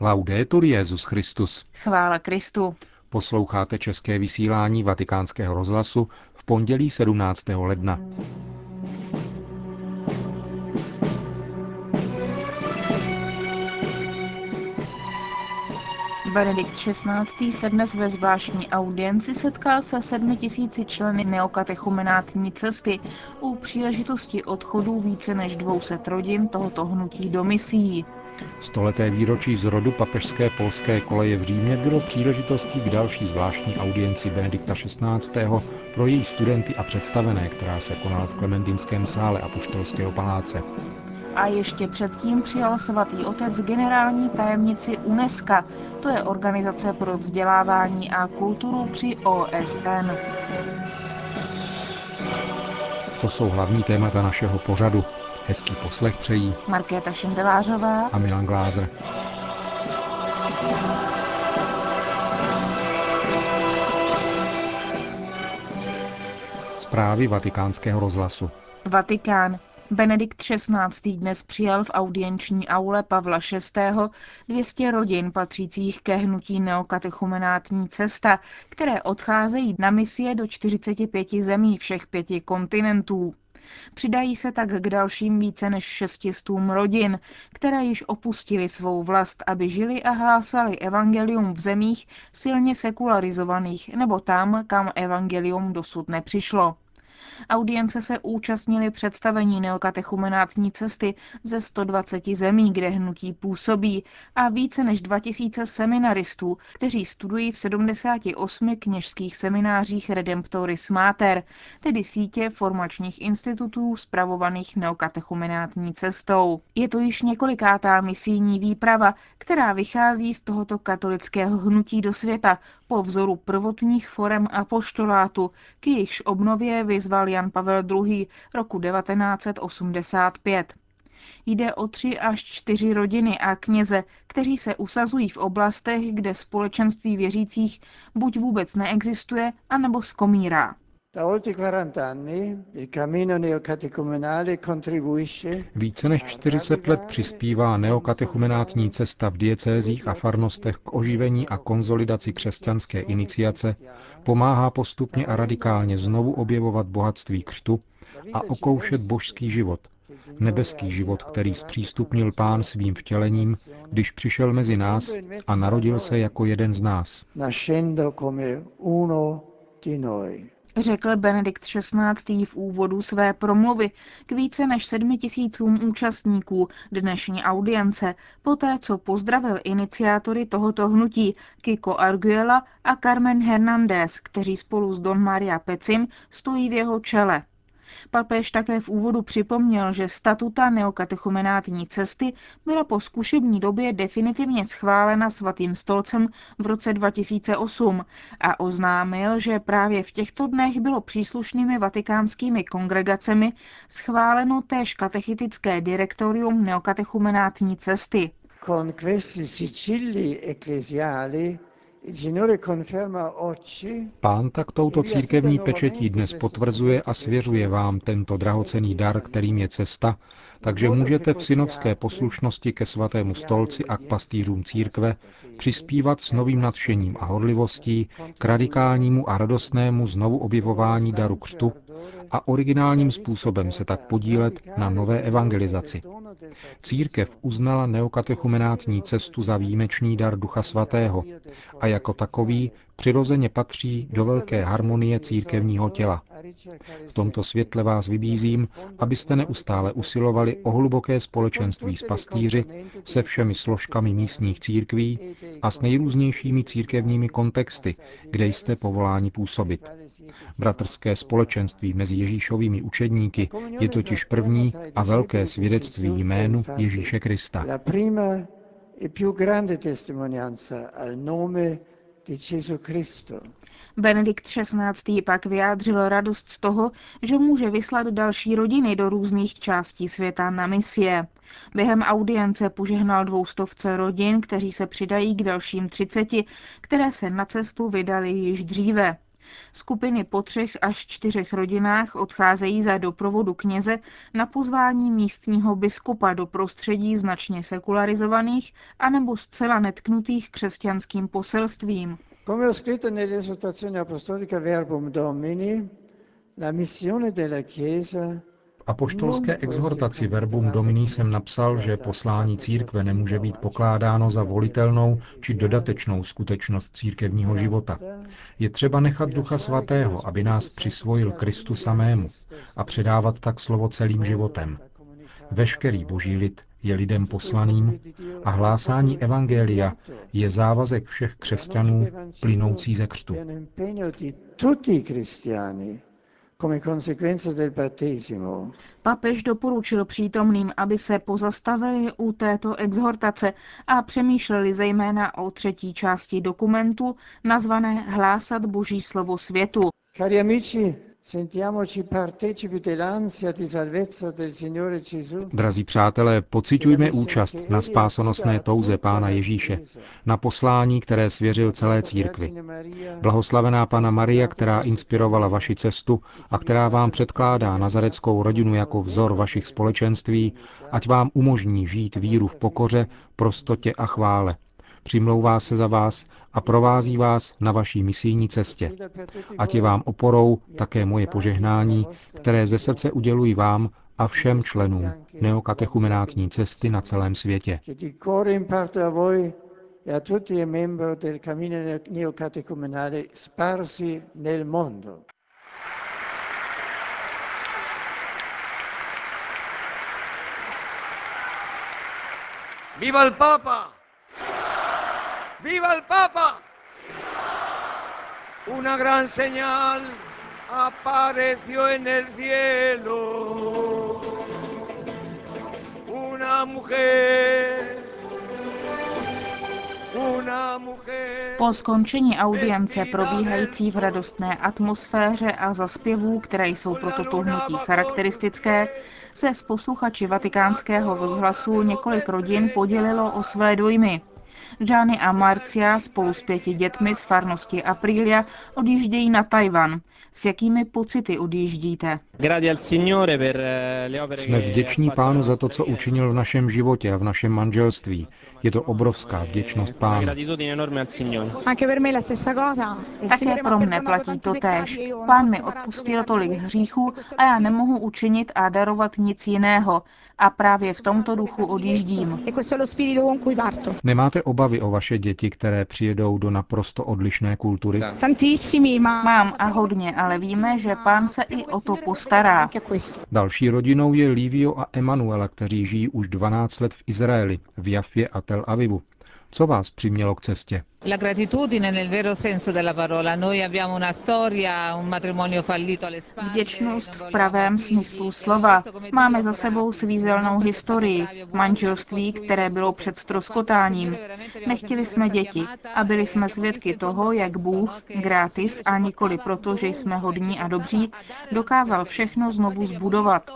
Laudetur Jezus Christus. Chvála Kristu. Posloucháte české vysílání Vatikánského rozhlasu v pondělí 17. ledna. Benedikt XVI. se dnes ve zvláštní audienci setkal se sedmi tisíci členy neokatechumenátní cesty u příležitosti odchodu více než 200 rodin tohoto hnutí do misií. Stoleté výročí zrodu papežské polské koleje v Římě bylo příležitostí k další zvláštní audienci Benedikta XVI. pro její studenty a představené, která se konala v Klementinském sále Apoštolského paláce. A ještě předtím přijal svatý otec generální tajemnici UNESCO, to je Organizace pro vzdělávání a kulturu při OSN. To jsou hlavní témata našeho pořadu. Hezký poslech přejí Markéta Šindelářová a Milan Glázer. Zprávy vatikánského rozhlasu. Vatikán. Benedikt XVI. dnes přijal v audienční aule Pavla VI. 200 rodin patřících ke hnutí neokatechumenátní cesta, které odcházejí na misie do 45 zemí všech pěti kontinentů. Přidají se tak k dalším více než šestistům rodin, které již opustili svou vlast, aby žili a hlásali evangelium v zemích silně sekularizovaných nebo tam, kam evangelium dosud nepřišlo. Audience se účastnili představení neokatechumenátní cesty ze 120 zemí, kde hnutí působí a více než 2000 seminaristů, kteří studují v 78 kněžských seminářích Redemptoris Mater, tedy sítě formačních institutů spravovaných neokatechumenátní cestou. Je to již několikátá misijní výprava, která vychází z tohoto katolického hnutí do světa po vzoru prvotních forem apoštolátu, k jejichž obnově vyzval Jan Pavel II. roku 1985. Jde o tři až čtyři rodiny a kněze, kteří se usazují v oblastech, kde společenství věřících buď vůbec neexistuje, anebo skomírá. Více než 40 let přispívá neokatechumenátní cesta v diecézích a farnostech k oživení a konzolidaci křesťanské iniciace, pomáhá postupně a radikálně znovu objevovat bohatství křtu a okoušet božský život, nebeský život, který zpřístupnil pán svým vtělením, když přišel mezi nás a narodil se jako jeden z nás řekl Benedikt XVI. v úvodu své promluvy k více než sedmi tisícům účastníků dnešní audience, poté co pozdravil iniciátory tohoto hnutí Kiko Arguela a Carmen Hernández, kteří spolu s Don Maria Pecim stojí v jeho čele. Papež také v úvodu připomněl, že statuta neokatechumenátní cesty byla po zkušební době definitivně schválena svatým stolcem v roce 2008 a oznámil, že právě v těchto dnech bylo příslušnými vatikánskými kongregacemi schváleno též katechitické direktorium neokatechumenátní cesty. Con questi sigilli ecclesiali Pán tak touto církevní pečetí dnes potvrzuje a svěřuje vám tento drahocený dar, kterým je cesta, takže můžete v synovské poslušnosti ke svatému stolci a k pastýřům církve přispívat s novým nadšením a horlivostí k radikálnímu a radostnému znovu objevování daru křtu a originálním způsobem se tak podílet na nové evangelizaci. Církev uznala neokatechumenátní cestu za výjimečný dar Ducha Svatého a jako takový přirozeně patří do velké harmonie církevního těla. V tomto světle vás vybízím, abyste neustále usilovali o hluboké společenství s pastýři, se všemi složkami místních církví a s nejrůznějšími církevními kontexty, kde jste povoláni působit. Bratrské společenství mezi Ježíšovými učedníky je totiž první a velké svědectví jménu Ježíše Krista. Benedikt XVI. pak vyjádřil radost z toho, že může vyslat další rodiny do různých částí světa na misie. Během audience požehnal dvoustovce rodin, kteří se přidají k dalším třiceti, které se na cestu vydali již dříve. Skupiny po třech až čtyřech rodinách odcházejí za doprovodu kněze na pozvání místního biskupa do prostředí značně sekularizovaných anebo zcela netknutých křesťanským poselstvím. Nell'esortazione apostolica Verbum Domini, la della Chiesa apoštolské exhortaci Verbum Domini jsem napsal, že poslání církve nemůže být pokládáno za volitelnou či dodatečnou skutečnost církevního života. Je třeba nechat Ducha Svatého, aby nás přisvojil Kristu samému a předávat tak slovo celým životem. Veškerý boží lid je lidem poslaným a hlásání Evangelia je závazek všech křesťanů plynoucí ze křtu. Papež doporučil přítomným, aby se pozastavili u této exhortace a přemýšleli zejména o třetí části dokumentu nazvané Hlásat Boží slovo světu. Cari amici, sentiamoci partecipi dell'ansia di salvezza del Signore Gesù. Drazí přátelé, pociťujme účast na spásonosné touze Pána Ježíše, na poslání, které svěřil celé církvi. Blahoslavená Pana Maria, která inspirovala vaši cestu a která vám předkládá nazareckou rodinu jako vzor vašich společenství, ať vám umožní žít víru v pokoře, prostotě a chvále. Přimlouvá se za vás a provází vás na vaší misijní cestě. Ať je vám oporou také moje požehnání, které ze srdce uděluji vám a všem členům neokatechumenátní cesty na celém světě. e. ¡Viva el Papa! ¡Viva el Papa! Una gran señal apareció en el cielo. Una mujer. Una mujer. Po skončení audience probíhající v radostné atmosféře a za zpěvů, které jsou pro toto hnutí charakteristické, se s posluchači vatikánského rozhlasu několik rodin podělilo o své dojmy. Gianni a Marcia spolu s pěti dětmi z farnosti Aprilia odjíždějí na Tajvan. S jakými pocity odjíždíte? Jsme vděční pánu za to, co učinil v našem životě a v našem manželství. Je to obrovská vděčnost pánu. Také pro mne platí to též. e Pán mi odpustil tolik hříchů a já nemohu učinit a darovat nic jiného. A právě v tomto duchu odjíždím. E questo obavy o vaše děti, které přijedou do naprosto odlišné kultury? Mám a hodně, ale víme, že pán se i o to postará. Další rodinou je Livio a Emanuela, kteří žijí už 12 let v Izraeli, v Jafě a Tel Avivu. Co vás přimělo k cestě? La gratitudine nel vero senso della parola. Noi abbiamo una storia, un matrimonio fallito alle spalle. Vděčnost v pravém smyslu slova. Máme za sebou svízelnou historii, manželství, které bylo před stroskotáním. Nechtěli jsme děti a byli jsme svědky toho, jak Bůh, gratis a nikoli proto, že jsme hodní a dobří, dokázal všechno znovu zbudovat.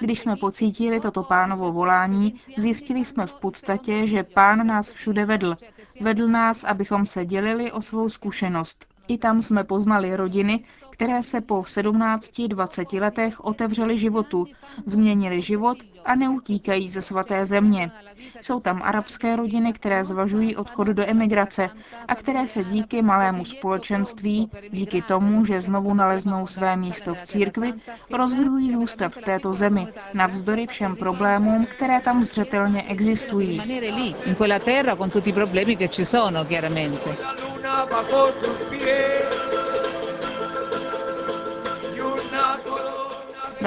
Když jsme pocítili toto pánovo volání, zjistili jsme v podstatě, že pán nás všude vedl. Vedl nás, abychom se dělili o svou zkušenost. I tam jsme poznali rodiny, které se po 17-20 letech otevřely životu, změnili život a neutíkají ze svaté země. Jsou tam arabské rodiny, které zvažují odchod do emigrace a které se díky malému společenství, díky tomu, že znovu naleznou své místo v církvi, rozhodují zůstat v této zemi, navzdory všem problémům, které tam zřetelně existují. In quella terra, con tutti i problemi che ci sono, chiaramente.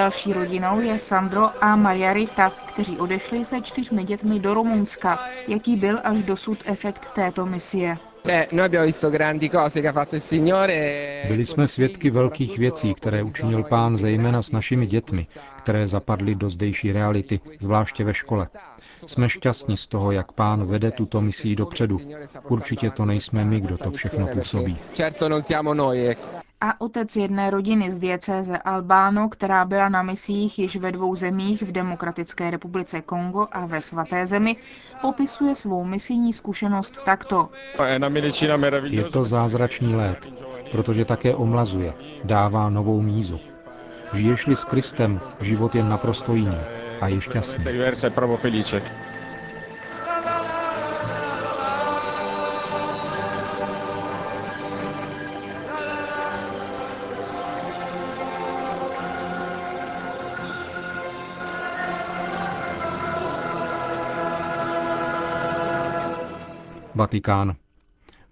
Další rodinou je Sandro a Maria Rita, kteří odešli se čtyřmi dětmi do Rumunska. Jaký byl až dosud efekt této misie? Beh, noi abbiamo visto grandi cose che ha fatto il Signore. Byli jsme svědky velkých věcí, které učinil pán zejména s našimi dětmi, které zapadly do zdejší reality, zvláště ve škole. Jsme šťastní z toho, jak pán vede tuto misí dopředu. Určitě to nejsme my, kdo to všechno působí. A otec jedné rodiny z diecéze Albáno, která byla na misích již ve dvou zemích v Demokratické republice Kongo a ve svaté zemi, popisuje svou misijní zkušenost takto. Je to zázračný lék, protože také omlazuje, dává novou mízu. Žiješ-li s Kristem, život je naprosto jiný a je šťastný. Vatikán.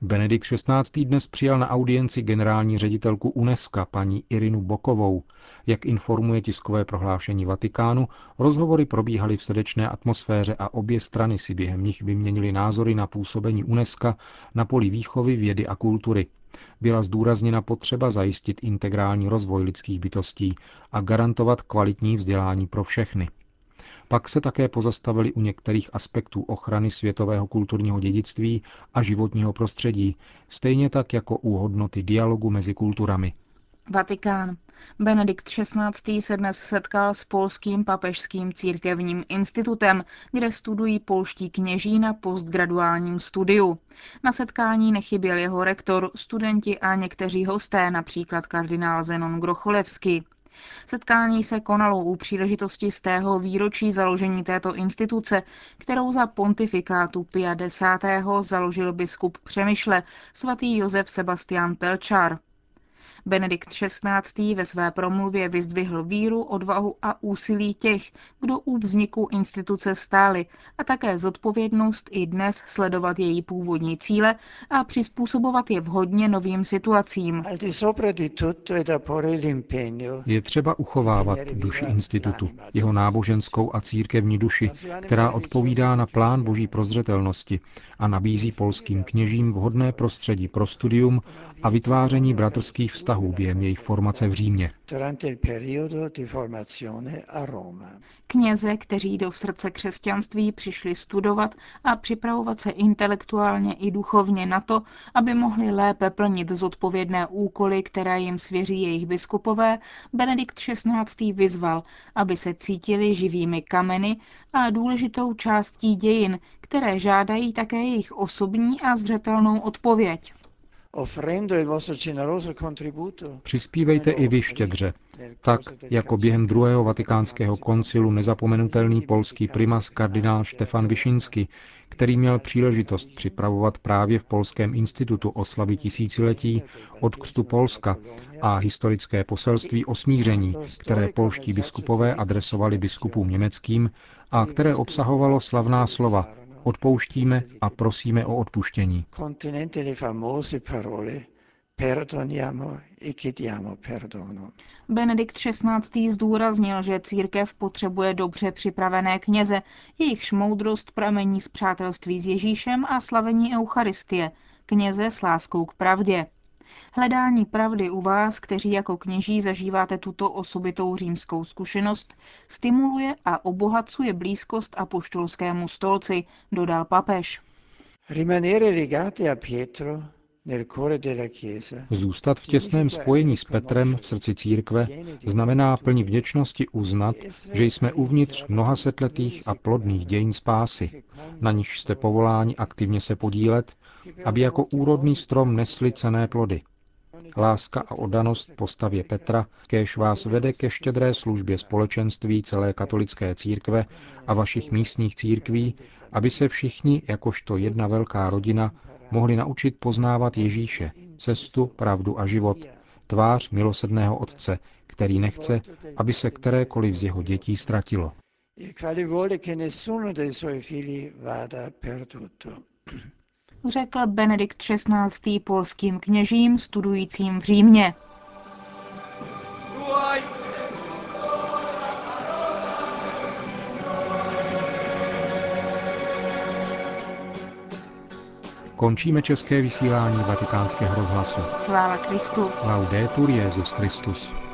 Benedikt XVI. dnes přijal na audienci generální ředitelku UNESCO paní Irinu Bokovou. Jak informuje tiskové prohlášení Vatikánu, rozhovory probíhaly v srdečné atmosféře a obě strany si během nich vyměnily názory na působení UNESCO na poli výchovy, vědy a kultury. Byla zdůrazněna potřeba zajistit integrální rozvoj lidských bytostí a garantovat kvalitní vzdělání pro všechny. Pak se také pozastavili u některých aspektů ochrany světového kulturního dědictví a životního prostředí, stejně tak jako u hodnoty dialogu mezi kulturami. Vatikán. Benedikt XVI. se dnes setkal s Polským papežským církevním institutem, kde studují polští kněží na postgraduálním studiu. Na setkání nechyběl jeho rektor, studenti a někteří hosté, například kardinál Zenon Grocholevský. Setkání se konalo u příležitosti z tého výročí založení této instituce, kterou za pontifikátu Pia X. založil biskup Přemyšle svatý Josef Sebastian Pelčar. Benedikt XVI. ve své promluvě vyzdvihl víru, odvahu a úsilí těch, kdo u vzniku instituce stáli a také zodpovědnost i dnes sledovat její původní cíle a přizpůsobovat je vhodně novým situacím. Je třeba uchovávat duši institutu, jeho náboženskou a církevní duši, která odpovídá na plán boží prozřetelnosti a nabízí polským kněžím vhodné prostředí pro studium a vytváření bratrských vztahů během jejich formace v Římě. Kněze, kteří do srdce křesťanství přišli studovat a připravovat se intelektuálně i duchovně na to, aby mohli lépe plnit zodpovědné úkoly, které jim svěří jejich biskupové, Benedikt XVI. vyzval, aby se cítili živými kameny a důležitou částí dějin, které žádají také jejich osobní a zřetelnou odpověď. Přispívejte i vy štědře, tak jako během druhého vatikánského koncilu nezapomenutelný polský primas kardinál Štefan Vyšinsky, který měl příležitost připravovat právě v Polském institutu oslavy tisíciletí od křtu Polska a historické poselství o smíření, které polští biskupové adresovali biskupům německým a které obsahovalo slavná slova odpouštíme a prosíme o odpuštění. Benedikt XVI. zdůraznil, že církev potřebuje dobře připravené kněze, jejichž moudrost pramení z přátelství s Ježíšem a slavení Eucharistie, kněze s láskou k pravdě. Hledání pravdy u vás, kteří jako kněží zažíváte tuto osobitou římskou zkušenost, stimuluje a obohacuje blízkost apoštolskému stolci, dodal papež. Zůstat v těsném spojení s Petrem v srdci církve znamená plní vděčnosti uznat, že jsme uvnitř mnoha setletých a plodných dějin spásy, na nichž jste povoláni aktivně se podílet, aby jako úrodný strom nesli cené plody. Láska a oddanost postavě Petra, kéž vás vede ke štědré službě společenství celé katolické církve a vašich místních církví, aby se všichni, jakožto jedna velká rodina, mohli naučit poznávat Ježíše, cestu, pravdu a život, tvář milosedného Otce, který nechce, aby se kterékoliv z jeho dětí ztratilo. Řekl Benedikt XVI. polským kněžím studujícím v Římě. Končíme české vysílání vatikánského rozhlasu. Chvála Kristu. Laudetur Jezus Christus.